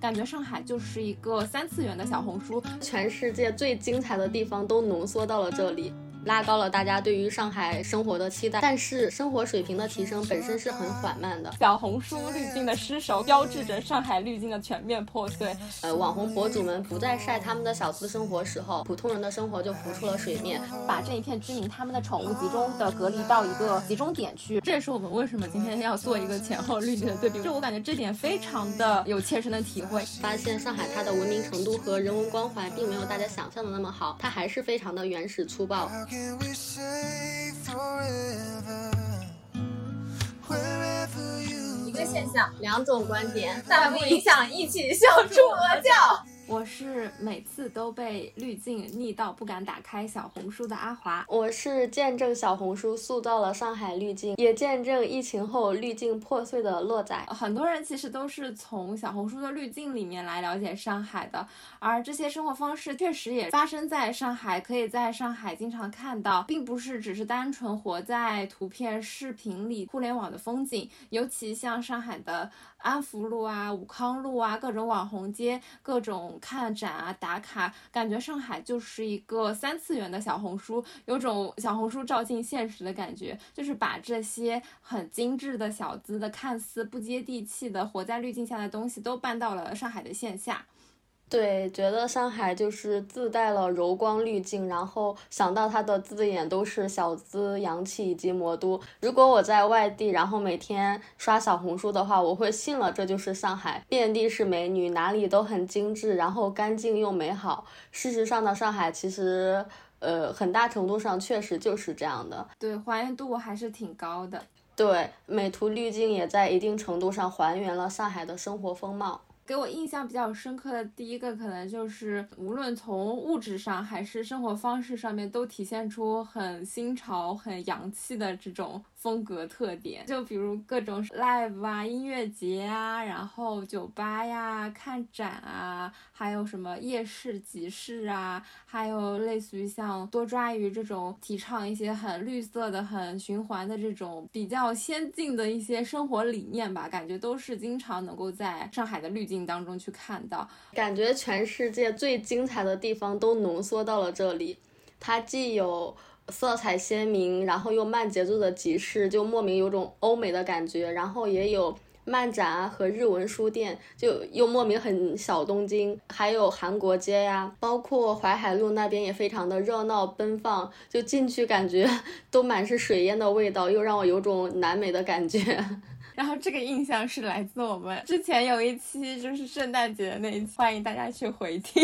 感觉上海就是一个三次元的小红书，全世界最精彩的地方都浓缩到了这里。拉高了大家对于上海生活的期待，但是生活水平的提升本身是很缓慢的。小红书滤镜的失守，标志着上海滤镜的全面破碎。呃，网红博主们不再晒他们的小资生活时候，普通人的生活就浮出了水面，把这一片居民他们的宠物集中的隔离到一个集中点去。这也是我们为什么今天要做一个前后滤镜的对比。就我感觉这点非常的有切身的体会，发现上海它的文明程度和人文关怀并没有大家想象的那么好，它还是非常的原始粗暴。一个现象，两种观点，但不影响一起笑出鹅叫。我是每次都被滤镜腻到不敢打开小红书的阿华。我是见证小红书塑造了上海滤镜，也见证疫情后滤镜破碎的洛仔。很多人其实都是从小红书的滤镜里面来了解上海的，而这些生活方式确实也发生在上海，可以在上海经常看到，并不是只是单纯活在图片、视频里互联网的风景。尤其像上海的安福路啊、武康路啊，各种网红街，各种。看展啊，打卡，感觉上海就是一个三次元的小红书，有种小红书照进现实的感觉，就是把这些很精致的小资的、看似不接地气的、活在滤镜下的东西，都搬到了上海的线下。对，觉得上海就是自带了柔光滤镜，然后想到它的字眼都是小资、洋气以及魔都。如果我在外地，然后每天刷小红书的话，我会信了这就是上海，遍地是美女，哪里都很精致，然后干净又美好。事实上的上海其实，呃，很大程度上确实就是这样的。对，还原度还是挺高的。对，美图滤镜也在一定程度上还原了上海的生活风貌。给我印象比较深刻的第一个，可能就是无论从物质上还是生活方式上面，都体现出很新潮、很洋气的这种。风格特点，就比如各种 live 啊、音乐节啊，然后酒吧呀、看展啊，还有什么夜市、集市啊，还有类似于像多抓鱼这种提倡一些很绿色的、很循环的这种比较先进的一些生活理念吧，感觉都是经常能够在上海的滤镜当中去看到。感觉全世界最精彩的地方都浓缩到了这里，它既有。色彩鲜明，然后又慢节奏的集市，就莫名有种欧美的感觉。然后也有漫展啊和日文书店，就又莫名很小东京。还有韩国街呀，包括淮海路那边也非常的热闹奔放，就进去感觉 都满是水烟的味道，又让我有种南美的感觉。然后这个印象是来自我们之前有一期就是圣诞节的那一期，欢迎大家去回听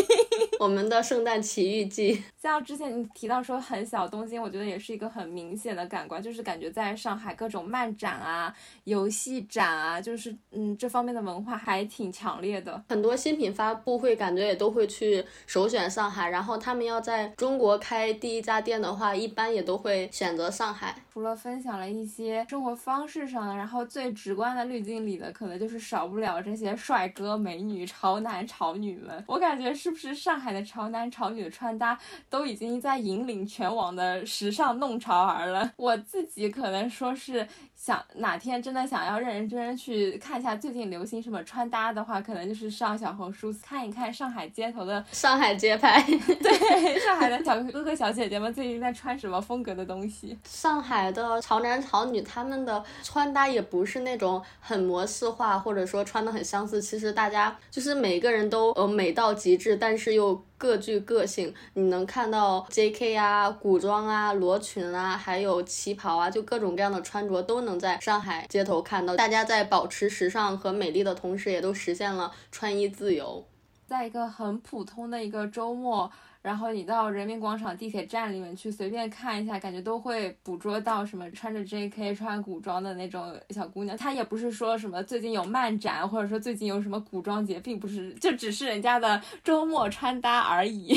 我们的圣诞奇遇记。像之前你提到说很小东京，我觉得也是一个很明显的感官，就是感觉在上海各种漫展啊、游戏展啊，就是嗯这方面的文化还挺强烈的。很多新品发布会感觉也都会去首选上海，然后他们要在中国开第一家店的话，一般也都会选择上海。除了分享了一些生活方式上的，然后最直观的滤镜里的，可能就是少不了这些帅哥美女、潮男潮女们。我感觉是不是上海的潮男潮女的穿搭都已经在引领全网的时尚弄潮儿了？我自己可能说是。想哪天真的想要认认真真去看一下最近流行什么穿搭的话，可能就是上小红书看一看上海街头的上海街拍，对上海的小哥哥小姐姐们最近在穿什么风格的东西。上海的潮男潮女他们的穿搭也不是那种很模式化，或者说穿的很相似。其实大家就是每个人都呃美到极致，但是又。各具个性，你能看到 J.K. 啊、古装啊、罗裙啊，还有旗袍啊，就各种各样的穿着都能在上海街头看到。大家在保持时尚和美丽的同时，也都实现了穿衣自由。在一个很普通的一个周末。然后你到人民广场地铁站里面去随便看一下，感觉都会捕捉到什么穿着 J.K. 穿古装的那种小姑娘。她也不是说什么最近有漫展，或者说最近有什么古装节，并不是，就只是人家的周末穿搭而已。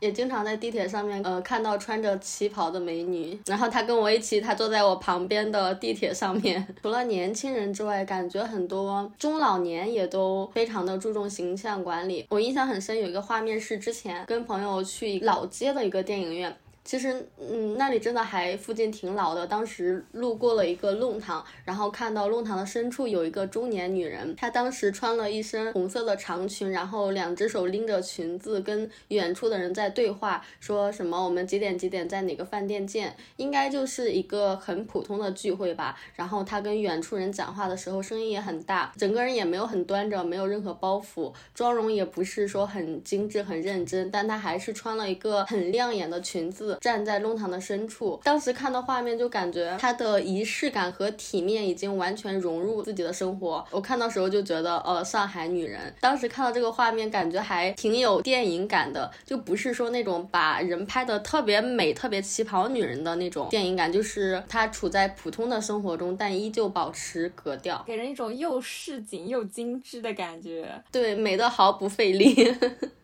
也经常在地铁上面，呃，看到穿着旗袍的美女。然后她跟我一起，她坐在我旁边的地铁上面。除了年轻人之外，感觉很多中老年也都非常的注重形象管理。我印象很深，有一个画面是之前跟朋友。去老街的一个电影院。其实，嗯，那里真的还附近挺老的。当时路过了一个弄堂，然后看到弄堂的深处有一个中年女人，她当时穿了一身红色的长裙，然后两只手拎着裙子，跟远处的人在对话，说什么我们几点几点在哪个饭店见，应该就是一个很普通的聚会吧。然后她跟远处人讲话的时候声音也很大，整个人也没有很端着，没有任何包袱，妆容也不是说很精致、很认真，但她还是穿了一个很亮眼的裙子。站在弄堂的深处，当时看到画面就感觉她的仪式感和体面已经完全融入自己的生活。我看到时候就觉得，呃，上海女人。当时看到这个画面，感觉还挺有电影感的，就不是说那种把人拍的特别美、特别旗袍女人的那种电影感，就是她处在普通的生活中，但依旧保持格调，给人一种又市井又精致的感觉。对，美的毫不费力。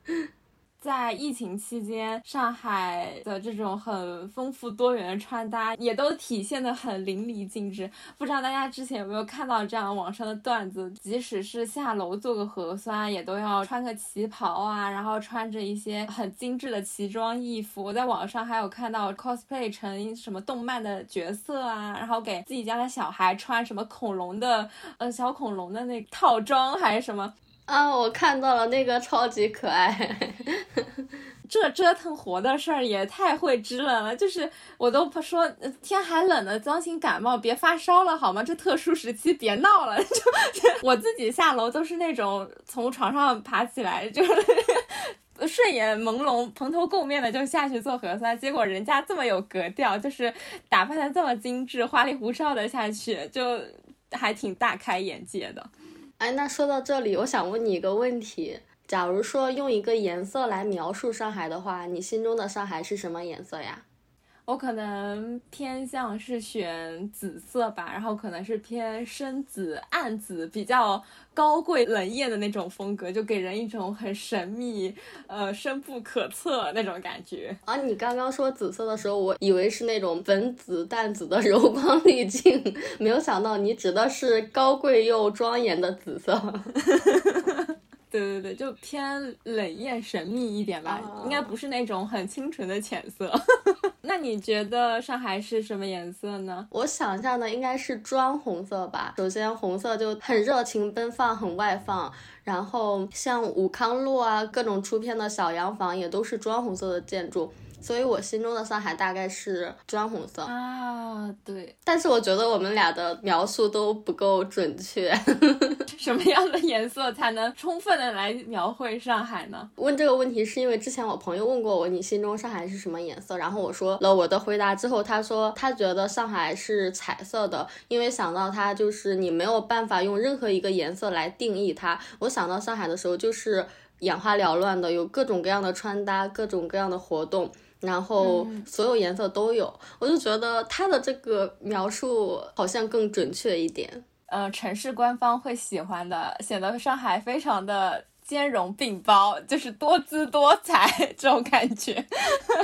在疫情期间，上海的这种很丰富多元的穿搭也都体现的很淋漓尽致。不知道大家之前有没有看到这样网上的段子？即使是下楼做个核酸，也都要穿个旗袍啊，然后穿着一些很精致的奇装异服。我在网上还有看到 cosplay 成什么动漫的角色啊，然后给自己家的小孩穿什么恐龙的呃小恐龙的那套装还是什么。啊，我看到了那个超级可爱，这折腾活的事儿也太会支棱了。就是我都说天还冷呢，当心感冒，别发烧了好吗？这特殊时期别闹了。就我自己下楼都是那种从床上爬起来，就 睡眼朦胧、蓬头垢面的就下去做核酸，结果人家这么有格调，就是打扮的这么精致、花里胡哨的下去，就还挺大开眼界的。哎，那说到这里，我想问你一个问题：假如说用一个颜色来描述上海的话，你心中的上海是什么颜色呀？我可能偏向是选紫色吧，然后可能是偏深紫、暗紫，比较高贵冷艳的那种风格，就给人一种很神秘、呃深不可测那种感觉。啊，你刚刚说紫色的时候，我以为是那种粉紫、淡紫的柔光滤镜，没有想到你指的是高贵又庄严的紫色。对对对，就偏冷艳神秘一点吧，应该不是那种很清纯的浅色。那你觉得上海是什么颜色呢？我想象的应该是砖红色吧。首先，红色就很热情奔放，很外放。然后，像武康路啊，各种出片的小洋房也都是砖红色的建筑。所以我心中的上海大概是砖红色啊，对。但是我觉得我们俩的描述都不够准确。什么样的颜色才能充分的来描绘上海呢？问这个问题是因为之前我朋友问过我，你心中上海是什么颜色？然后我说了我的回答之后，他说他觉得上海是彩色的，因为想到它就是你没有办法用任何一个颜色来定义它。我想到上海的时候就是眼花缭乱的，有各种各样的穿搭，各种各样的活动。然后所有颜色都有，我就觉得他的这个描述好像更准确一点。呃，城市官方会喜欢的，显得上海非常的兼容并包，就是多姿多彩 这种感觉。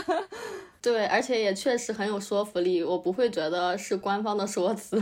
对，而且也确实很有说服力，我不会觉得是官方的说辞。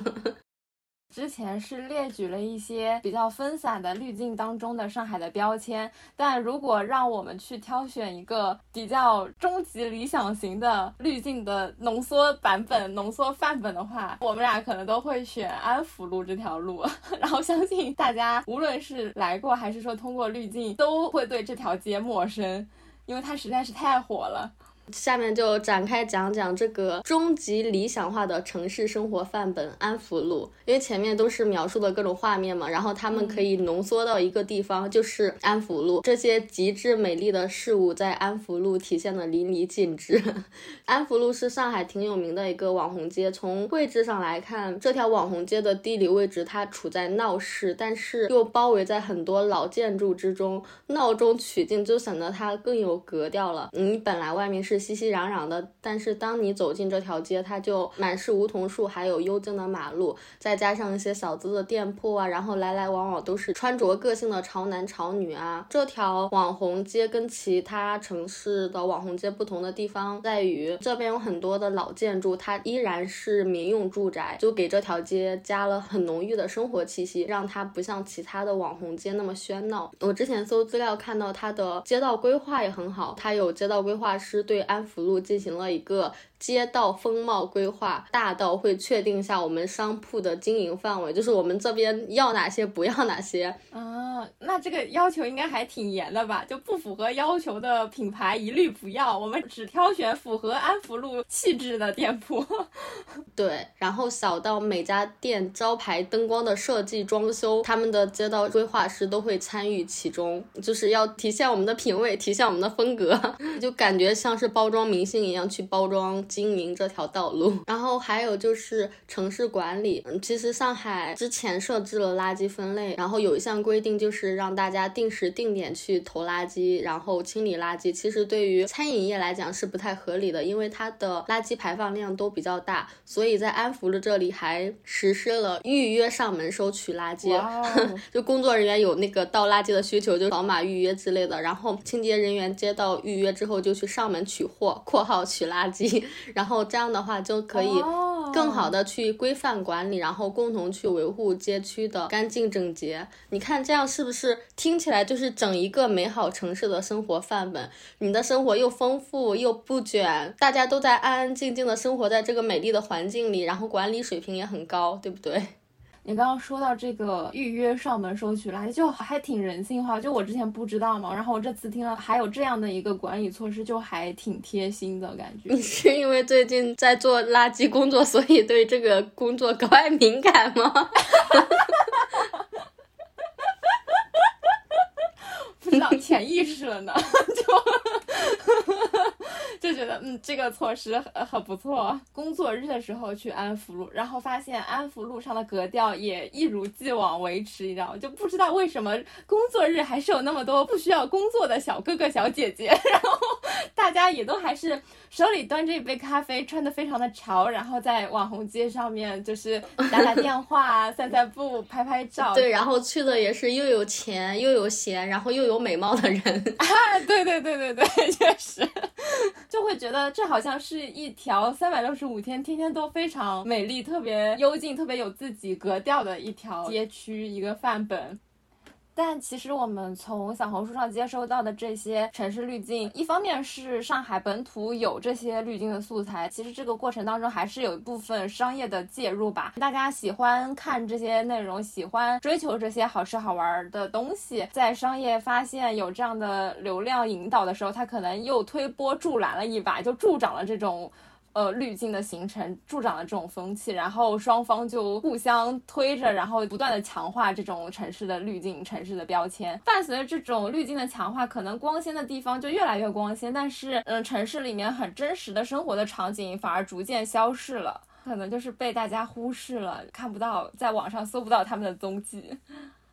之前是列举了一些比较分散的滤镜当中的上海的标签，但如果让我们去挑选一个比较终极理想型的滤镜的浓缩版本、浓缩范本的话，我们俩可能都会选安福路这条路。然后相信大家无论是来过还是说通过滤镜，都会对这条街陌生，因为它实在是太火了。下面就展开讲讲这个终极理想化的城市生活范本安福路，因为前面都是描述的各种画面嘛，然后他们可以浓缩到一个地方，就是安福路。这些极致美丽的事物在安福路体现的淋漓尽致。安福路是上海挺有名的一个网红街，从位置上来看，这条网红街的地理位置它处在闹市，但是又包围在很多老建筑之中，闹中取静就显得它更有格调了。你本来外面是。熙熙攘攘的，但是当你走进这条街，它就满是梧桐树，还有幽静的马路，再加上一些小资的店铺啊，然后来来往往都是穿着个性的潮男潮女啊。这条网红街跟其他城市的网红街不同的地方在于，这边有很多的老建筑，它依然是民用住宅，就给这条街加了很浓郁的生活气息，让它不像其他的网红街那么喧闹。我之前搜资料看到它的街道规划也很好，它有街道规划师对。安福路进行了一个街道风貌规划，大到会确定下我们商铺的经营范围，就是我们这边要哪些，不要哪些。啊，那这个要求应该还挺严的吧？就不符合要求的品牌一律不要，我们只挑选符合安福路气质的店铺。对，然后小到每家店招牌灯光的设计、装修，他们的街道规划师都会参与其中，就是要体现我们的品味，体现我们的风格，就感觉像是包装明星一样去包装经营这条道路。然后还有就是城市管理，其实上海之前设置了垃圾分类，然后有一项规定就是让大家定时定点去投垃圾，然后清理垃圾。其实对于餐饮业来讲是不太合理的，因为它的垃圾排放量都比较大，所以在安福路这里还实施了预约上门收取垃圾，就工作人员有那个倒垃圾的需求就扫码预约之类的，然后清洁人员接到预约之后就去上门取货（括号取垃圾），然后这样的话就可以更好的去规范管理，然后共同去维护街区的干净整洁。你看这样是不是听起来就是整一个美好城市的生活范本？你的生活又丰富又不卷，大家都在安安静静的生活在这个美丽的环境里，然后管理水平也很高，对不对？你刚刚说到这个预约上门收取垃圾，就还挺人性化。就我之前不知道嘛，然后我这次听了还有这样的一个管理措施，就还挺贴心的感觉。你 是因为最近在做垃圾工作，所以对这个工作格外敏感吗？不知道潜意识了呢，就就觉得嗯，这个措施很很不错。工作日的时候去安福路，然后发现安福路上的格调也一如既往维持，你知道吗？就不知道为什么工作日还是有那么多不需要工作的小哥哥小姐姐，然后大家也都还是手里端着一杯咖啡，穿的非常的潮，然后在网红街上面就是打打电话、散散步、拍拍照。对，然后去的也是又有钱又有闲，然后又有美貌的人。啊，对对对对对，确实，就就会觉得这好像是一条三百六十五天，天天都非常美丽、特别幽静、特别有自己格调的一条街区，一个范本。但其实我们从小红书上接收到的这些城市滤镜，一方面是上海本土有这些滤镜的素材，其实这个过程当中还是有一部分商业的介入吧。大家喜欢看这些内容，喜欢追求这些好吃好玩的东西，在商业发现有这样的流量引导的时候，他可能又推波助澜了一把，就助长了这种。呃，滤镜的形成助长了这种风气，然后双方就互相推着，然后不断的强化这种城市的滤镜、城市的标签。伴随着这种滤镜的强化，可能光鲜的地方就越来越光鲜，但是，嗯，城市里面很真实的生活的场景反而逐渐消逝了，可能就是被大家忽视了，看不到，在网上搜不到他们的踪迹。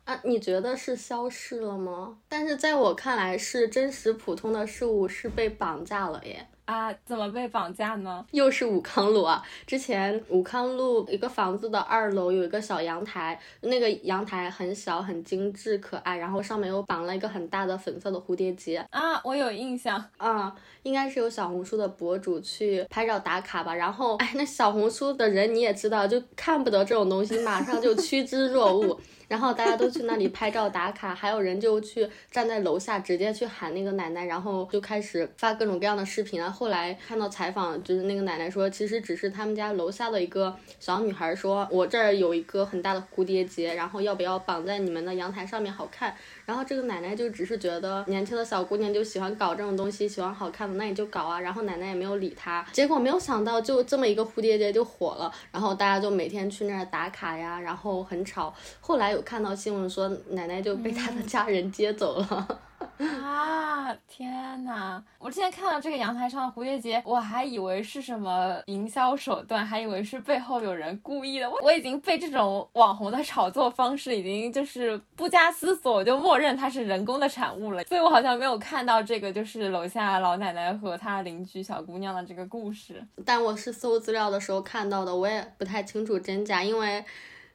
啊，你觉得是消失了吗？但是在我看来，是真实普通的事物是被绑架了耶。啊，怎么被绑架呢？又是武康路啊！之前武康路一个房子的二楼有一个小阳台，那个阳台很小、很精致、可爱，然后上面又绑了一个很大的粉色的蝴蝶结啊！我有印象啊，应该是有小红书的博主去拍照打卡吧。然后，哎，那小红书的人你也知道，就看不得这种东西，马上就趋之若鹜。然后大家都去那里拍照打卡，还有人就去站在楼下直接去喊那个奶奶，然后就开始发各种各样的视频啊。后来看到采访，就是那个奶奶说，其实只是他们家楼下的一个小女孩说，我这儿有一个很大的蝴蝶结，然后要不要绑在你们的阳台上面好看？然后这个奶奶就只是觉得年轻的小姑娘就喜欢搞这种东西，喜欢好看的，那你就搞啊。然后奶奶也没有理她，结果没有想到就这么一个蝴蝶结就火了，然后大家就每天去那儿打卡呀，然后很吵。后来有看到新闻说奶奶就被她的家人接走了。啊天哪！我之前看到这个阳台上的蝴蝶结，我还以为是什么营销手段，还以为是背后有人故意的。我我已经被这种网红的炒作方式已经就是不加思索我就默认它是人工的产物了，所以我好像没有看到这个就是楼下老奶奶和她邻居小姑娘的这个故事。但我是搜资料的时候看到的，我也不太清楚真假，因为。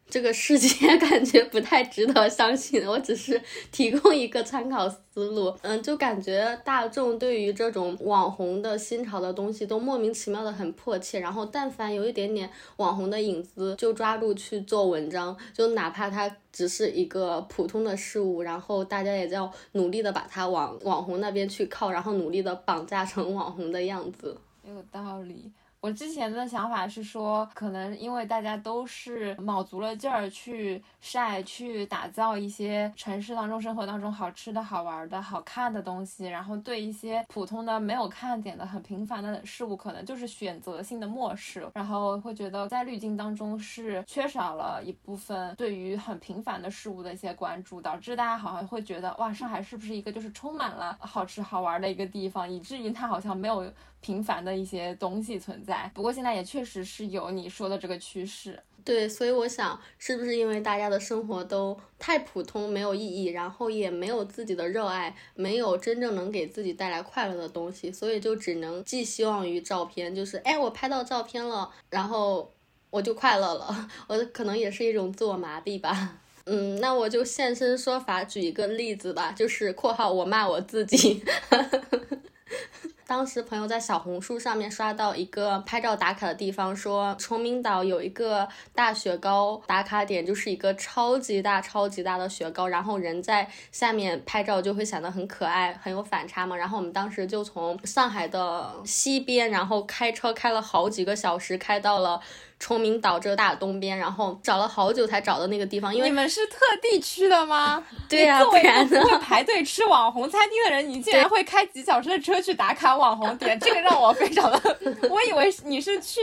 这个世界 感觉不太值得相信，我只是提供一个参考思路。嗯，就感觉大众对于这种网红的新潮的东西都莫名其妙的很迫切，然后但凡有一点点网红的影子，就抓住去做文章，就哪怕它只是一个普通的事物，然后大家也要努力的把它往网红那边去靠，然后努力的绑架成网红的样子。有道理。我之前的想法是说，可能因为大家都是卯足了劲儿去晒、去打造一些城市当中、生活当中好吃的好玩的好看的东西，然后对一些普通的没有看点的很平凡的事物，可能就是选择性的漠视，然后会觉得在滤镜当中是缺少了一部分对于很平凡的事物的一些关注，导致大家好像会觉得哇，上海是不是一个就是充满了好吃好玩的一个地方，以至于它好像没有。平凡的一些东西存在，不过现在也确实是有你说的这个趋势。对，所以我想，是不是因为大家的生活都太普通，没有意义，然后也没有自己的热爱，没有真正能给自己带来快乐的东西，所以就只能寄希望于照片，就是哎，我拍到照片了，然后我就快乐了。我可能也是一种自我麻痹吧。嗯，那我就现身说法，举一个例子吧，就是（括号我骂我自己）。当时朋友在小红书上面刷到一个拍照打卡的地方，说崇明岛有一个大雪糕打卡点，就是一个超级大、超级大的雪糕，然后人在下面拍照就会显得很可爱，很有反差嘛。然后我们当时就从上海的西边，然后开车开了好几个小时，开到了。崇明岛这大东边，然后找了好久才找到那个地方，因为你们是特地去的吗？对呀，不然呢？会排队吃网红餐厅的人，你竟然会开几小时的车去打卡网红点，这个让我非常的，我以为你是去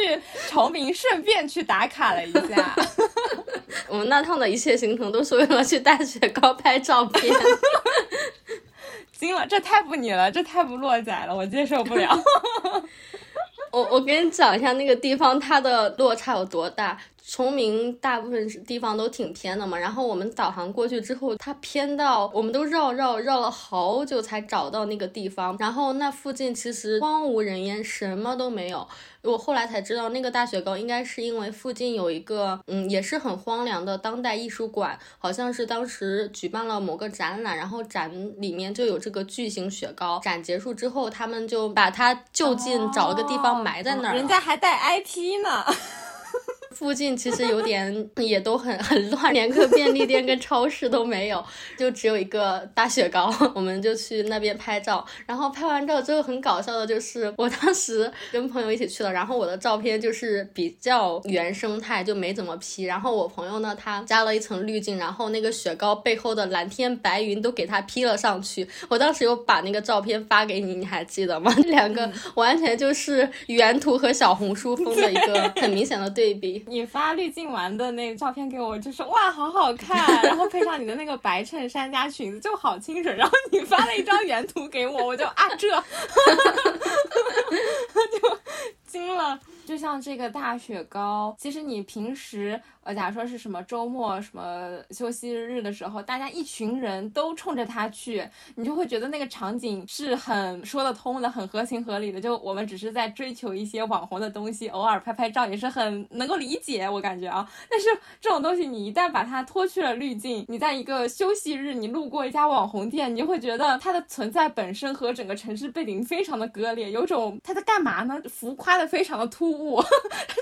崇明顺便去打卡了一下。我们那趟的一切行程都是为了去大雪糕拍照片。惊了，这太不你了，这太不落仔了，我接受不了。我我给你讲一下那个地方它的落差有多大。崇明大部分地方都挺偏的嘛，然后我们导航过去之后，它偏到我们都绕绕绕了好久才找到那个地方，然后那附近其实荒无人烟，什么都没有。我后来才知道，那个大雪糕应该是因为附近有一个，嗯，也是很荒凉的当代艺术馆，好像是当时举办了某个展览，然后展里面就有这个巨型雪糕。展结束之后，他们就把它就近找了个地方埋在那儿，人家还带 IP 呢。附近其实有点 也都很很乱，连个便利店跟超市都没有，就只有一个大雪糕。我们就去那边拍照，然后拍完照之后很搞笑的就是，我当时跟朋友一起去了，然后我的照片就是比较原生态，就没怎么 P。然后我朋友呢，他加了一层滤镜，然后那个雪糕背后的蓝天白云都给他 P 了上去。我当时有把那个照片发给你，你还记得吗？两个完全就是原图和小红书风的一个很明显的对比。你发滤镜完的那个照片给我，就说哇，好好看，然后配上你的那个白衬衫加裙子，就好清纯。然后你发了一张原图给我，我就啊，这，就惊了。就像这个大雪糕，其实你平时。呃，假如说是什么周末、什么休息日的时候，大家一群人都冲着它去，你就会觉得那个场景是很说得通的，很合情合理的。就我们只是在追求一些网红的东西，偶尔拍拍照也是很能够理解，我感觉啊。但是这种东西，你一旦把它脱去了滤镜，你在一个休息日，你路过一家网红店，你就会觉得它的存在本身和整个城市背景非常的割裂，有种它在干嘛呢？浮夸的非常的突兀。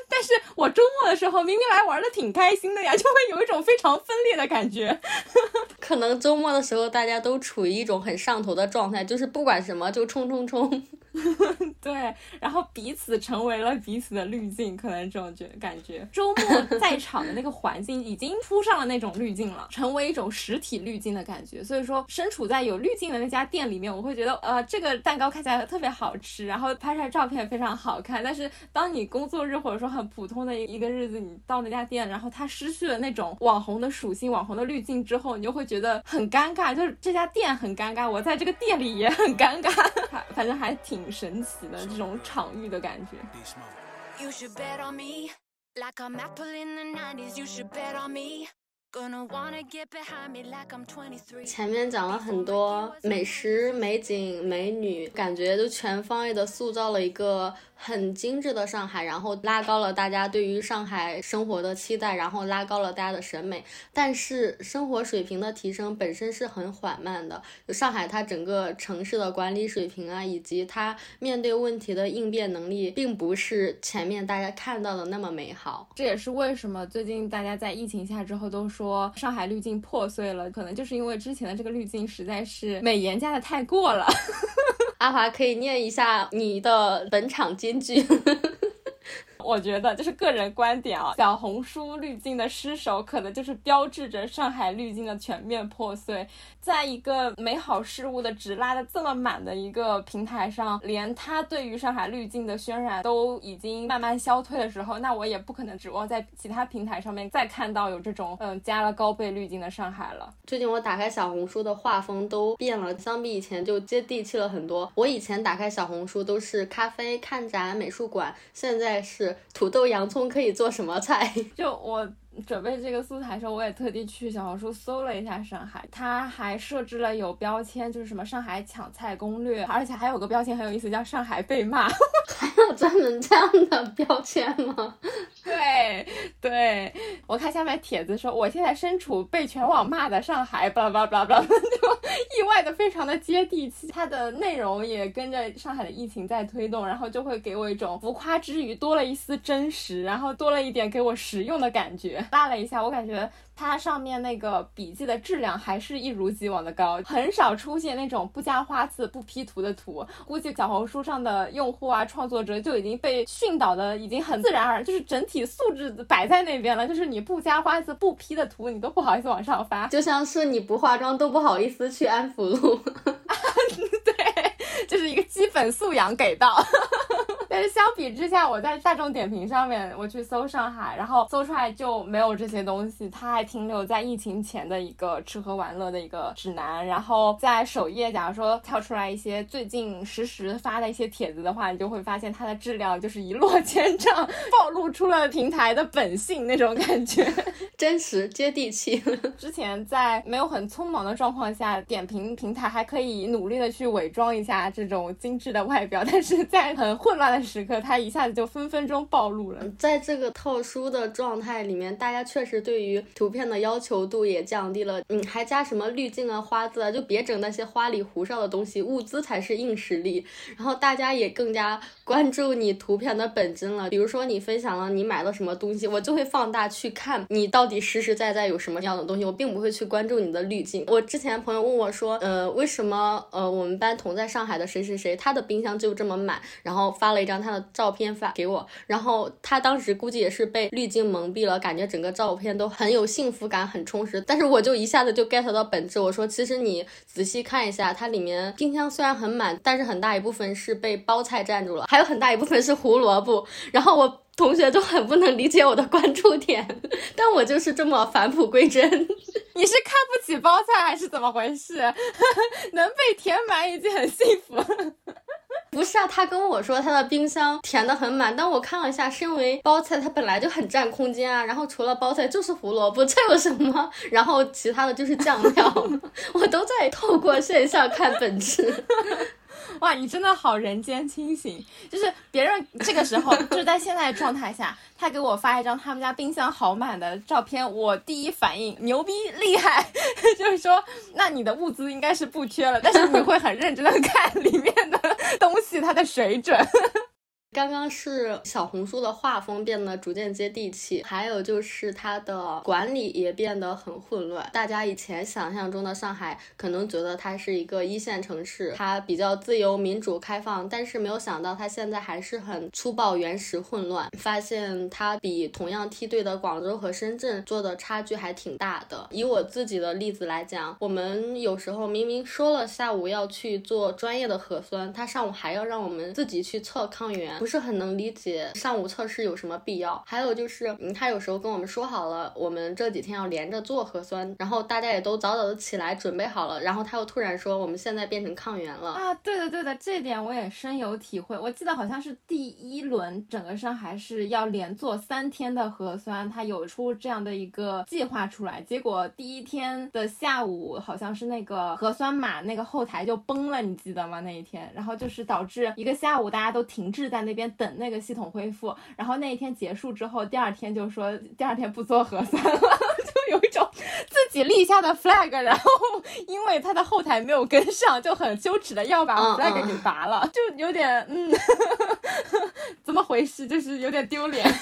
但是我周末的时候明明来玩的挺。开心的呀，就会有一种非常分裂的感觉。可能周末的时候，大家都处于一种很上头的状态，就是不管什么就冲冲冲。对，然后彼此成为了彼此的滤镜，可能这种觉感觉。周末在场的那个环境已经铺上了那种滤镜了，成为一种实体滤镜的感觉。所以说，身处在有滤镜的那家店里面，我会觉得，呃，这个蛋糕看起来特别好吃，然后拍出来照片非常好看。但是，当你工作日或者说很普通的一个日子，你到那家店，然后它失去了那种网红的属性、网红的滤镜之后，你就会觉得很尴尬，就是这家店很尴尬，我在这个店里也很尴尬，反正还挺。神奇的这种场域的感觉。前面讲了很多美食、美景、美女，感觉就全方位的塑造了一个。很精致的上海，然后拉高了大家对于上海生活的期待，然后拉高了大家的审美。但是生活水平的提升本身是很缓慢的。就上海它整个城市的管理水平啊，以及它面对问题的应变能力，并不是前面大家看到的那么美好。这也是为什么最近大家在疫情下之后都说上海滤镜破碎了，可能就是因为之前的这个滤镜实在是美颜加的太过了。阿华可以念一下你的本场金句。我觉得就是个人观点啊，小红书滤镜的失手，可能就是标志着上海滤镜的全面破碎。在一个美好事物的值拉的这么满的一个平台上，连他对于上海滤镜的渲染都已经慢慢消退的时候，那我也不可能指望在其他平台上面再看到有这种嗯加了高倍滤镜的上海了。最近我打开小红书的画风都变了，相比以前就接地气了很多。我以前打开小红书都是咖啡、看展、美术馆，现在是土豆、洋葱可以做什么菜？就我。准备这个素材的时候，我也特地去小红书搜了一下上海，它还设置了有标签，就是什么上海抢菜攻略，而且还有个标签很有意思，叫上海被骂。还有专门这样的标签吗？对对，我看下面帖子说，我现在身处被全网骂的上海，巴拉巴拉巴拉巴拉，就意外的非常的接地气。它的内容也跟着上海的疫情在推动，然后就会给我一种浮夸之余多了一丝真实，然后多了一点给我实用的感觉。拉了一下，我感觉它上面那个笔记的质量还是一如既往的高，很少出现那种不加花字、不 P 图的图。估计小红书上的用户啊、创作者就已经被训导的已经很自然而然，就是整体素质摆在那边了。就是你不加花字、不 P 的图，你都不好意思往上发，就像是你不化妆都不好意思去安福路。对，就是一个基本素养给到。但是相比之下，我在大众点评上面我去搜上海，然后搜出来就没有这些东西，它还停留在疫情前的一个吃喝玩乐的一个指南。然后在首页，假如说跳出来一些最近实时发的一些帖子的话，你就会发现它的质量就是一落千丈，暴露出了平台的本性那种感觉，真实接地气。之前在没有很匆忙的状况下，点评平台还可以努力的去伪装一下这种精致的外表，但是在很混乱的。时刻，它一下子就分分钟暴露了。在这个特殊的状态里面，大家确实对于图片的要求度也降低了。嗯，还加什么滤镜啊、花字啊，就别整那些花里胡哨的东西，物资才是硬实力。然后大家也更加关注你图片的本真了。比如说你分享了你买了什么东西，我就会放大去看你到底实实在在有什么样的东西，我并不会去关注你的滤镜。我之前朋友问我说，呃，为什么呃我们班同在上海的谁谁谁，他的冰箱就这么满，然后发了一张。他的照片发给我，然后他当时估计也是被滤镜蒙蔽了，感觉整个照片都很有幸福感，很充实。但是我就一下子就 get 到本质，我说其实你仔细看一下，它里面冰箱虽然很满，但是很大一部分是被包菜占住了，还有很大一部分是胡萝卜。然后我同学都很不能理解我的关注点，但我就是这么返璞归真。你是看不起包菜还是怎么回事？能被填满已经很幸福。不是啊，他跟我说他的冰箱填的很满，但我看了一下，是因为包菜它本来就很占空间啊，然后除了包菜就是胡萝卜，这有什么？然后其他的就是酱料，我都在透过现象看本质。哇，你真的好人间清醒！就是别人这个时候，就是在现在状态下，他给我发一张他们家冰箱好满的照片，我第一反应牛逼厉害，就是说，那你的物资应该是不缺了，但是你会很认真的看里面的东西，它的水准。刚刚是小红书的画风变得逐渐接地气，还有就是它的管理也变得很混乱。大家以前想象中的上海，可能觉得它是一个一线城市，它比较自由、民主、开放，但是没有想到它现在还是很粗暴、原始、混乱。发现它比同样梯队的广州和深圳做的差距还挺大的。以我自己的例子来讲，我们有时候明明说了下午要去做专业的核酸，他上午还要让我们自己去测抗原。不是很能理解上午测试有什么必要。还有就是，嗯，他有时候跟我们说好了，我们这几天要连着做核酸，然后大家也都早早的起来准备好了，然后他又突然说我们现在变成抗原了啊！对的对的，这点我也深有体会。我记得好像是第一轮整个上海是要连做三天的核酸，他有出这样的一个计划出来，结果第一天的下午好像是那个核酸码那个后台就崩了，你记得吗？那一天，然后就是导致一个下午大家都停滞在那边等那个系统恢复，然后那一天结束之后，第二天就说第二天不做核酸了，就有一种自己立下的 flag，然后因为他的后台没有跟上，就很羞耻的要把 flag 给拔了，就有点嗯，怎么回事？就是有点丢脸。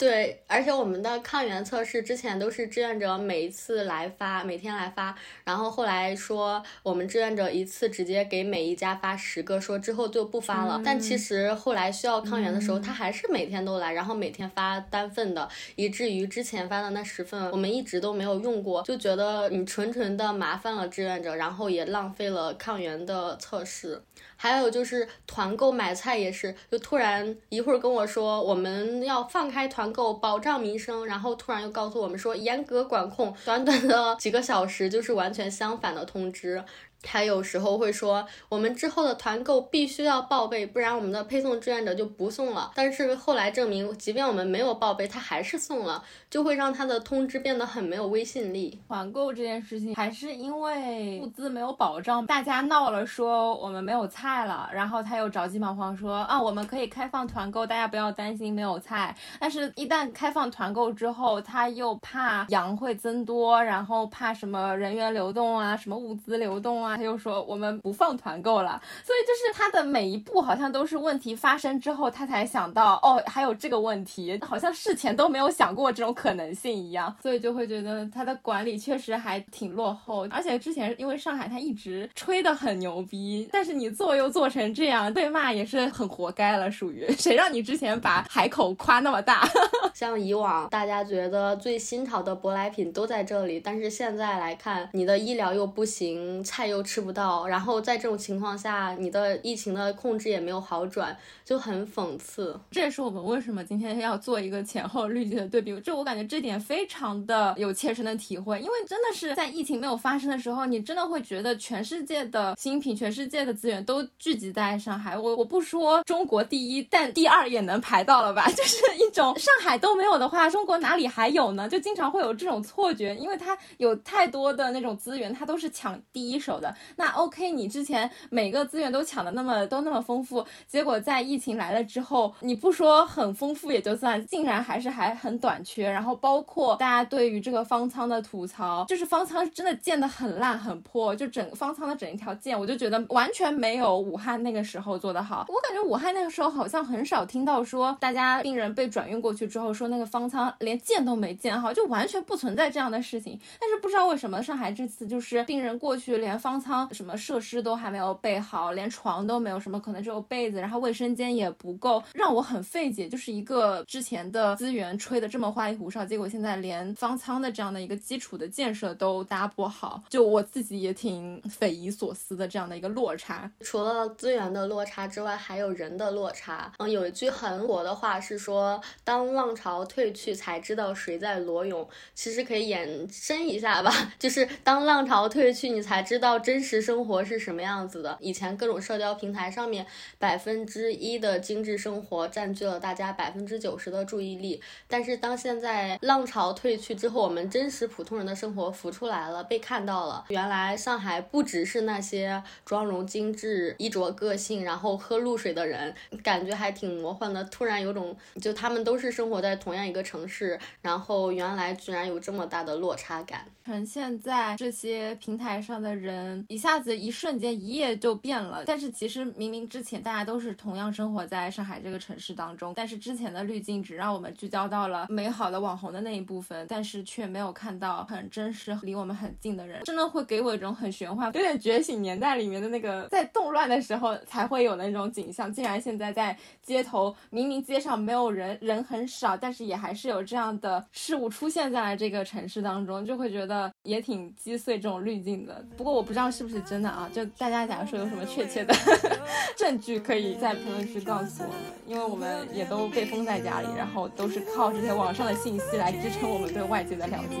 对，而且我们的抗原测试之前都是志愿者每一次来发，每天来发，然后后来说我们志愿者一次直接给每一家发十个，说之后就不发了。但其实后来需要抗原的时候，他还是每天都来，然后每天发单份的，以至于之前发的那十份我们一直都没有用过，就觉得你纯纯的麻烦了志愿者，然后也浪费了抗原的测试。还有就是团购买菜也是，就突然一会儿跟我说我们要放开团购，保障民生，然后突然又告诉我们说严格管控，短短的几个小时就是完全相反的通知。他有时候会说，我们之后的团购必须要报备，不然我们的配送志愿者就不送了。但是后来证明，即便我们没有报备，他还是送了，就会让他的通知变得很没有威信力。团购这件事情还是因为物资没有保障，大家闹了，说我们没有菜了，然后他又着急忙慌说啊，我们可以开放团购，大家不要担心没有菜。但是，一旦开放团购之后，他又怕羊会增多，然后怕什么人员流动啊，什么物资流动啊。他又说我们不放团购了，所以就是他的每一步好像都是问题发生之后他才想到哦，还有这个问题，好像事前都没有想过这种可能性一样，所以就会觉得他的管理确实还挺落后。而且之前因为上海他一直吹得很牛逼，但是你做又做成这样，被骂也是很活该了，属于谁让你之前把海口夸那么大？像以往大家觉得最新潮的舶来品都在这里，但是现在来看，你的医疗又不行，菜又。吃不到，然后在这种情况下，你的疫情的控制也没有好转，就很讽刺。这也是我们为什么今天要做一个前后滤镜的对比。就我感觉这点非常的有切身的体会，因为真的是在疫情没有发生的时候，你真的会觉得全世界的新品、全世界的资源都聚集在上海。我我不说中国第一，但第二也能排到了吧？就是一种上海都没有的话，中国哪里还有呢？就经常会有这种错觉，因为它有太多的那种资源，它都是抢第一手的。那 OK，你之前每个资源都抢的那么都那么丰富，结果在疫情来了之后，你不说很丰富也就算，竟然还是还很短缺。然后包括大家对于这个方舱的吐槽，就是方舱真的建的很烂很破，就整个方舱的整一条建，我就觉得完全没有武汉那个时候做的好。我感觉武汉那个时候好像很少听到说大家病人被转运过去之后说那个方舱连建都没建好，就完全不存在这样的事情。但是不知道为什么上海这次就是病人过去连方。舱什么设施都还没有备好，连床都没有，什么可能只有被子，然后卫生间也不够，让我很费解。就是一个之前的资源吹得这么花里胡哨，结果现在连方舱的这样的一个基础的建设都搭不好，就我自己也挺匪夷所思的这样的一个落差。除了资源的落差之外，还有人的落差。嗯，有一句很火的话是说，当浪潮退去，才知道谁在裸泳。其实可以延伸一下吧，就是当浪潮退去，你才知道。真实生活是什么样子的？以前各种社交平台上面，百分之一一的精致生活占据了大家百分之九十的注意力。但是当现在浪潮退去之后，我们真实普通人的生活浮出来了，被看到了。原来上海不只是那些妆容精致、衣着个性，然后喝露水的人，感觉还挺魔幻的。突然有种，就他们都是生活在同样一个城市，然后原来居然有这么大的落差感。呈现在这些平台上的人。一下子一瞬间一夜就变了，但是其实明明之前大家都是同样是生活在上海这个城市当中，但是之前的滤镜只让我们聚焦到了美好的网红的那一部分，但是却没有看到很真实离我们很近的人，真的会给我一种很玄幻，有点觉醒年代里面的那个在动乱的时候才会有的那种景象，竟然现在在街头明明街上没有人，人很少，但是也还是有这样的事物出现在了这个城市当中，就会觉得也挺击碎这种滤镜的。不过我不知道是不是真的啊，就大家假如说有什么确切的 证据，可以在评论区是告诉我们，因为我们也都被封在家里，然后都是靠这些网上的信息来支撑我们对外界的了解。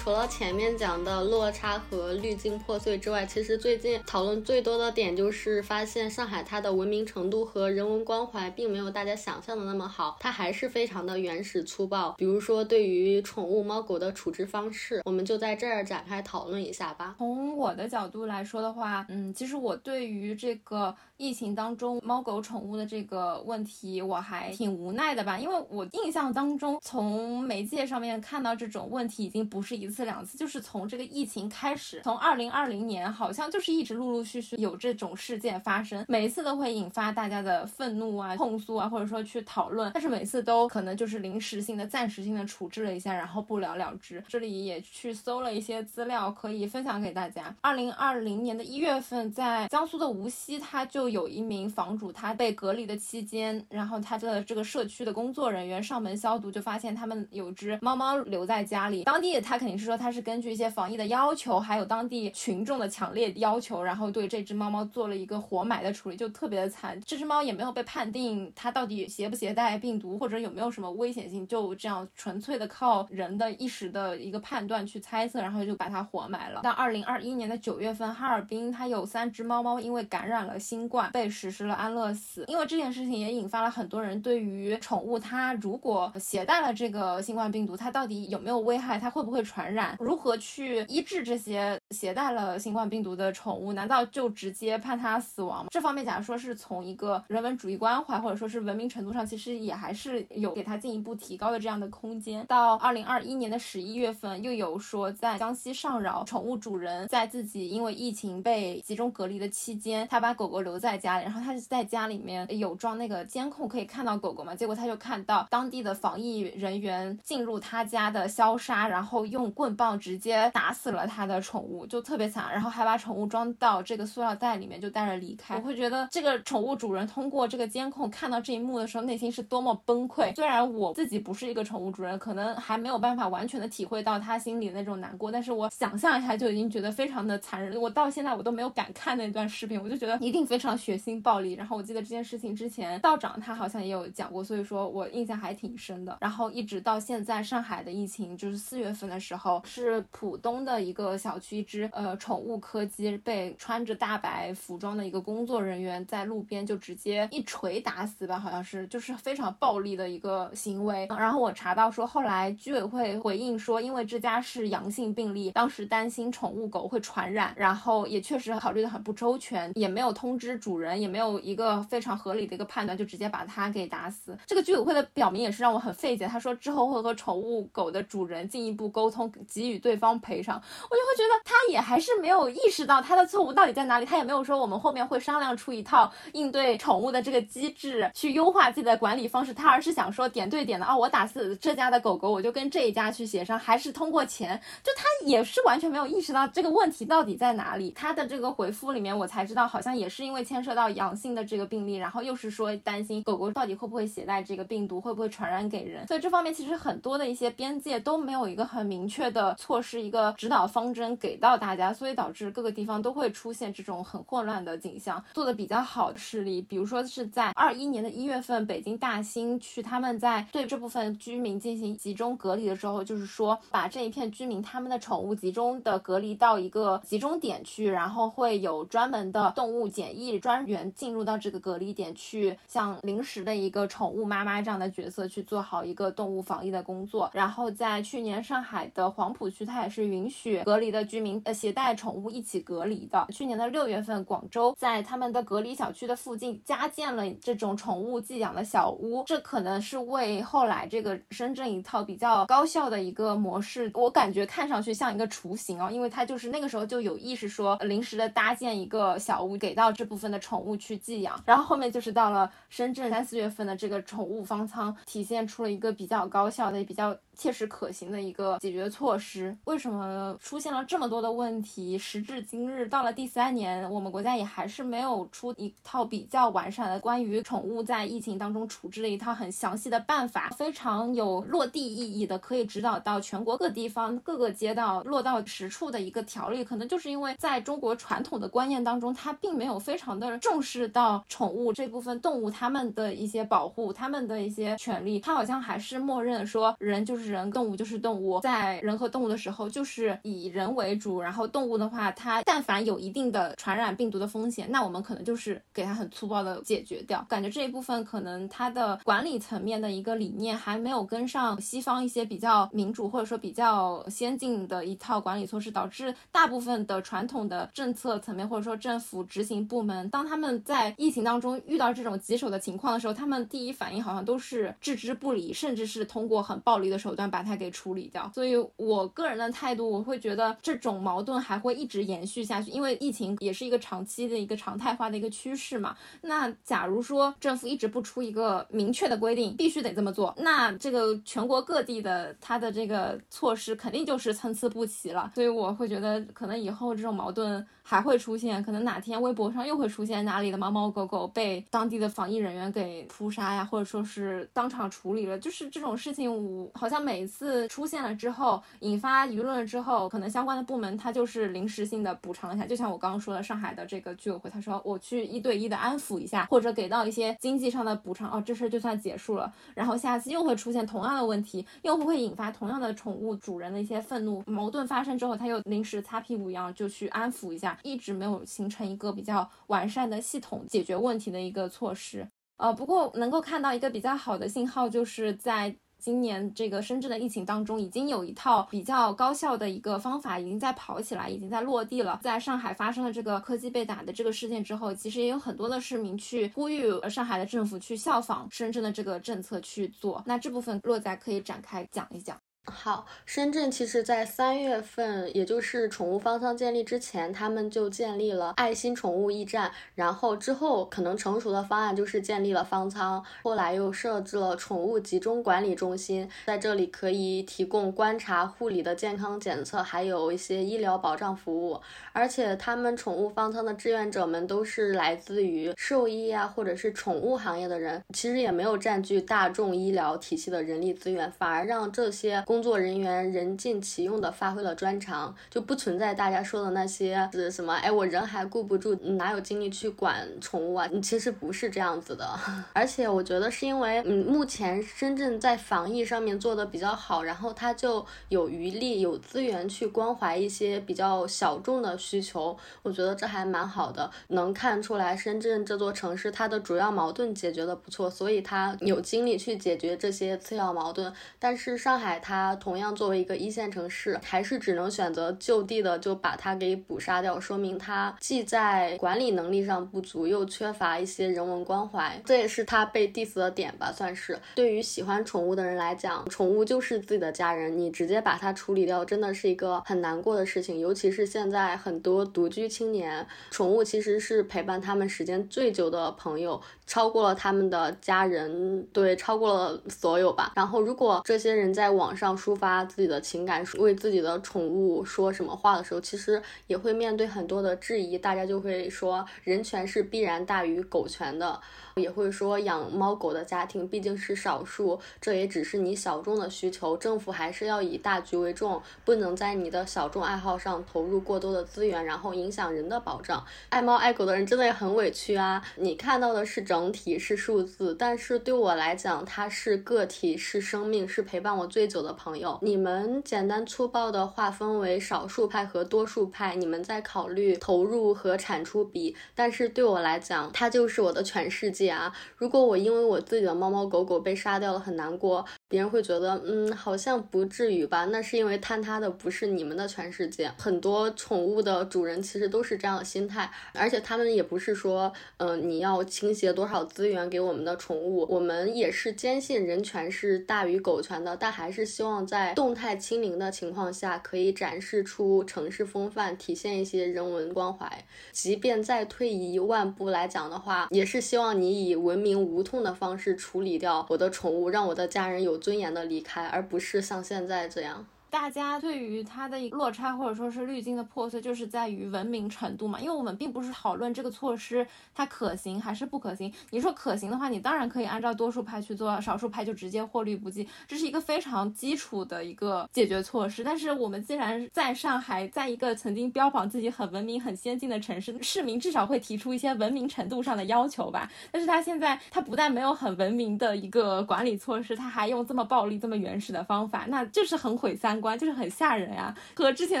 除了前面讲的落差和滤镜破碎之外，其实最近讨论最多的点就是发现上海它的文明程度和人文关怀并没有大家想象的那么好，它还是非常的原始粗暴。比如说对于宠物猫狗的处置方式，我们就在这儿展开讨论一下吧。从我的角度来说的话，嗯，其实我对于这个。疫情当中，猫狗宠物的这个问题，我还挺无奈的吧，因为我印象当中，从媒介上面看到这种问题已经不是一次两次，就是从这个疫情开始，从二零二零年好像就是一直陆陆续续有这种事件发生，每一次都会引发大家的愤怒啊、控诉啊，或者说去讨论，但是每次都可能就是临时性的、暂时性的处置了一下，然后不了了之。这里也去搜了一些资料，可以分享给大家。二零二零年的一月份，在江苏的无锡，它就有一名房主，他被隔离的期间，然后他的这个社区的工作人员上门消毒，就发现他们有只猫猫留在家里。当地他肯定是说它是根据一些防疫的要求，还有当地群众的强烈要求，然后对这只猫猫做了一个活埋的处理，就特别的惨。这只猫也没有被判定它到底携不携带病毒，或者有没有什么危险性，就这样纯粹的靠人的一时的一个判断去猜测，然后就把它活埋了。到二零二一年的九月份，哈尔滨它有三只猫猫因为感染了新冠被。实施了安乐死，因为这件事情也引发了很多人对于宠物，它如果携带了这个新冠病毒，它到底有没有危害，它会不会传染，如何去医治这些携带了新冠病毒的宠物？难道就直接判它死亡吗？这方面，假如说是从一个人文主义关怀，或者说是文明程度上，其实也还是有给它进一步提高的这样的空间。到二零二一年的十一月份，又有说在江西上饶，宠物主人在自己因为疫情被集中隔离的期间，他把狗狗留在家里。然后他是在家里面有装那个监控，可以看到狗狗嘛？结果他就看到当地的防疫人员进入他家的消杀，然后用棍棒直接打死了他的宠物，就特别惨。然后还把宠物装到这个塑料袋里面就带着离开。我会觉得这个宠物主人通过这个监控看到这一幕的时候，内心是多么崩溃。虽然我自己不是一个宠物主人，可能还没有办法完全的体会到他心里的那种难过，但是我想象一下就已经觉得非常的残忍。我到现在我都没有敢看那段视频，我就觉得一定非常血腥。暴力，然后我记得这件事情之前道长他好像也有讲过，所以说我印象还挺深的。然后一直到现在，上海的疫情就是四月份的时候，是浦东的一个小区，只呃宠物柯基被穿着大白服装的一个工作人员在路边就直接一锤打死吧，好像是就是非常暴力的一个行为。然后我查到说，后来居委会回应说，因为这家是阳性病例，当时担心宠物狗会传染，然后也确实考虑的很不周全，也没有通知主人，也。没有一个非常合理的一个判断，就直接把它给打死。这个居委会的表明也是让我很费解。他说之后会和宠物狗的主人进一步沟通，给予对方赔偿。我就会觉得他也还是没有意识到他的错误到底在哪里。他也没有说我们后面会商量出一套应对宠物的这个机制，去优化自己的管理方式。他而是想说点对点的啊，我打死这家的狗狗，我就跟这一家去协商，还是通过钱。就他也是完全没有意识到这个问题到底在哪里。他的这个回复里面，我才知道好像也是因为牵涉到阳性的这个病例，然后又是说担心狗狗到底会不会携带这个病毒，会不会传染给人，所以这方面其实很多的一些边界都没有一个很明确的措施，一个指导方针给到大家，所以导致各个地方都会出现这种很混乱的景象。做的比较好的事例，比如说是在二一年的一月份，北京大兴区他们在对这部分居民进行集中隔离的时候，就是说把这一片居民他们的宠物集中的隔离到一个集中点去，然后会有专门的动物检疫专员进入到。这个隔离点去，像临时的一个宠物妈妈这样的角色去做好一个动物防疫的工作。然后在去年上海的黄浦区，它也是允许隔离的居民呃携带宠物一起隔离的。去年的六月份，广州在他们的隔离小区的附近加建了这种宠物寄养的小屋，这可能是为后来这个深圳一套比较高效的一个模式。我感觉看上去像一个雏形哦，因为它就是那个时候就有意识说临时的搭建一个小屋给到这部分的宠物去寄养。然后后面就是到了深圳三四月份的这个宠物方舱，体现出了一个比较高效的、比较。切实可行的一个解决措施。为什么出现了这么多的问题，时至今日，到了第三年，我们国家也还是没有出一套比较完善的关于宠物在疫情当中处置的一套很详细的办法，非常有落地意义的，可以指导到全国各地方各个街道落到实处的一个条例。可能就是因为在中国传统的观念当中，它并没有非常的重视到宠物这部分动物它们的一些保护，它们的一些权利，它好像还是默认说人就是人，动物就是动物，在人和动物的时候就是以人为主，然后动物的话，它但凡有一定的传染病毒的风险，那我们可能就是给它很粗暴的解决掉。感觉这一部分可能它的管理层面的一个理念还没有跟上西方一些比较民主或者说比较先进的一套管理措施，导致大部分的传统的政策层面或者说政府执行部门，当他们在疫情当中遇到这种棘手的情况的时候，他们第一反应好像都是置之不理，甚至是通过很暴力的手段把它给处理掉。所以我个人的态度，我会觉得这种矛盾还会一直延续下去，因为疫情也是一个长期的一个常态化的一个趋势嘛。那假如说政府一直不出一个明确的规定，必须得这么做，那这个全国各地的它的这个措施肯定就是参差不齐了。所以我会觉得，可能以后这种矛盾。还会出现，可能哪天微博上又会出现哪里的猫猫狗狗被当地的防疫人员给扑杀呀，或者说是当场处理了，就是这种事情，我好像每一次出现了之后，引发舆论了之后，可能相关的部门他就是临时性的补偿一下，就像我刚刚说的上海的这个居委会，他说我去一对一的安抚一下，或者给到一些经济上的补偿，哦，这事就算结束了，然后下次又会出现同样的问题，又会引发同样的宠物主人的一些愤怒，矛盾发生之后，他又临时擦屁股一样就去安抚一下。一直没有形成一个比较完善的系统解决问题的一个措施，呃，不过能够看到一个比较好的信号，就是在今年这个深圳的疫情当中，已经有一套比较高效的一个方法已经在跑起来，已经在落地了。在上海发生了这个科技被打的这个事件之后，其实也有很多的市民去呼吁上海的政府去效仿深圳的这个政策去做。那这部分洛仔可以展开讲一讲。好，深圳其实，在三月份，也就是宠物方舱建立之前，他们就建立了爱心宠物驿站。然后之后，可能成熟的方案就是建立了方舱，后来又设置了宠物集中管理中心，在这里可以提供观察、护理的健康检测，还有一些医疗保障服务。而且，他们宠物方舱的志愿者们都是来自于兽医啊，或者是宠物行业的人，其实也没有占据大众医疗体系的人力资源，反而让这些。工作人员人尽其用的发挥了专长，就不存在大家说的那些是什么？哎，我人还顾不住，哪有精力去管宠物啊？其实不是这样子的。而且我觉得是因为，嗯，目前深圳在防疫上面做的比较好，然后它就有余力、有资源去关怀一些比较小众的需求。我觉得这还蛮好的，能看出来深圳这座城市它的主要矛盾解决的不错，所以它有精力去解决这些次要矛盾。但是上海它。它同样作为一个一线城市，还是只能选择就地的就把它给捕杀掉，说明它既在管理能力上不足，又缺乏一些人文关怀，这也是它被 diss 的点吧，算是。对于喜欢宠物的人来讲，宠物就是自己的家人，你直接把它处理掉，真的是一个很难过的事情。尤其是现在很多独居青年，宠物其实是陪伴他们时间最久的朋友，超过了他们的家人，对，超过了所有吧。然后如果这些人在网上，抒发自己的情感，为自己的宠物说什么话的时候，其实也会面对很多的质疑。大家就会说，人权是必然大于狗权的。也会说养猫狗的家庭毕竟是少数，这也只是你小众的需求，政府还是要以大局为重，不能在你的小众爱好上投入过多的资源，然后影响人的保障。爱猫爱狗的人真的也很委屈啊！你看到的是整体是数字，但是对我来讲，它是个体，是生命，是陪伴我最久的朋友。你们简单粗暴的划分为少数派和多数派，你们在考虑投入和产出比，但是对我来讲，它就是我的全世界。啊！如果我因为我自己的猫猫狗狗被杀掉了很难过，别人会觉得，嗯，好像不至于吧？那是因为坍塌的不是你们的全世界。很多宠物的主人其实都是这样的心态，而且他们也不是说，嗯，你要倾斜多少资源给我们的宠物，我们也是坚信人权是大于狗权的，但还是希望在动态清零的情况下，可以展示出城市风范，体现一些人文关怀。即便再退一万步来讲的话，也是希望你。以文明无痛的方式处理掉我的宠物，让我的家人有尊严的离开，而不是像现在这样。大家对于它的一个落差或者说是滤镜的破碎，就是在于文明程度嘛。因为我们并不是讨论这个措施它可行还是不可行。你说可行的话，你当然可以按照多数派去做，少数派就直接获利不计，这是一个非常基础的一个解决措施。但是我们既然在上海，在一个曾经标榜自己很文明、很先进的城市，市民至少会提出一些文明程度上的要求吧。但是他现在，他不但没有很文明的一个管理措施，他还用这么暴力、这么原始的方法，那就是很毁三观，就是很吓人呀。和之前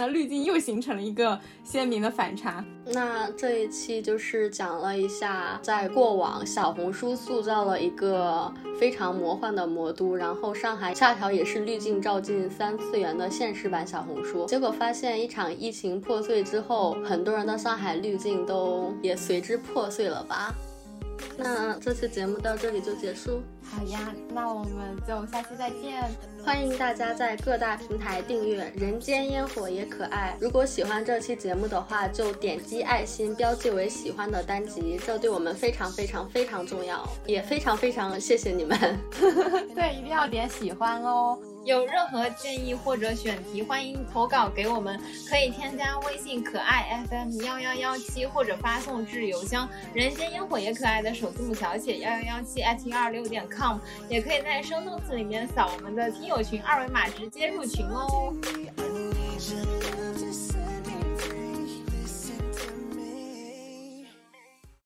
的滤镜又形成了一个鲜明的反差。那这一期就是讲了一下，在过往小红书塑造了一个非常魔幻的魔都，然后上海恰巧也是滤镜照进三次元的现实版小红书。结果发现一场疫情破碎之后，很多人的上海滤镜都也随之破碎了吧。那这期节目到这里就结束。好呀，那我们就下期再见。欢迎大家在各大平台订阅《人间烟火也可爱》。如果喜欢这期节目的话，就点击爱心标记为喜欢的单集，这对我们非常非常非常重要，也非常非常谢谢你们。对，一定要点喜欢哦。有任何建议或者选题，欢迎投稿给我们，可以添加微信可爱 FM 幺幺幺七，或者发送至邮箱人间烟火也可爱的首字母小写幺幺幺七 at 幺二六点也可以在生动词里面扫我们的听友群二维码直接入群哦。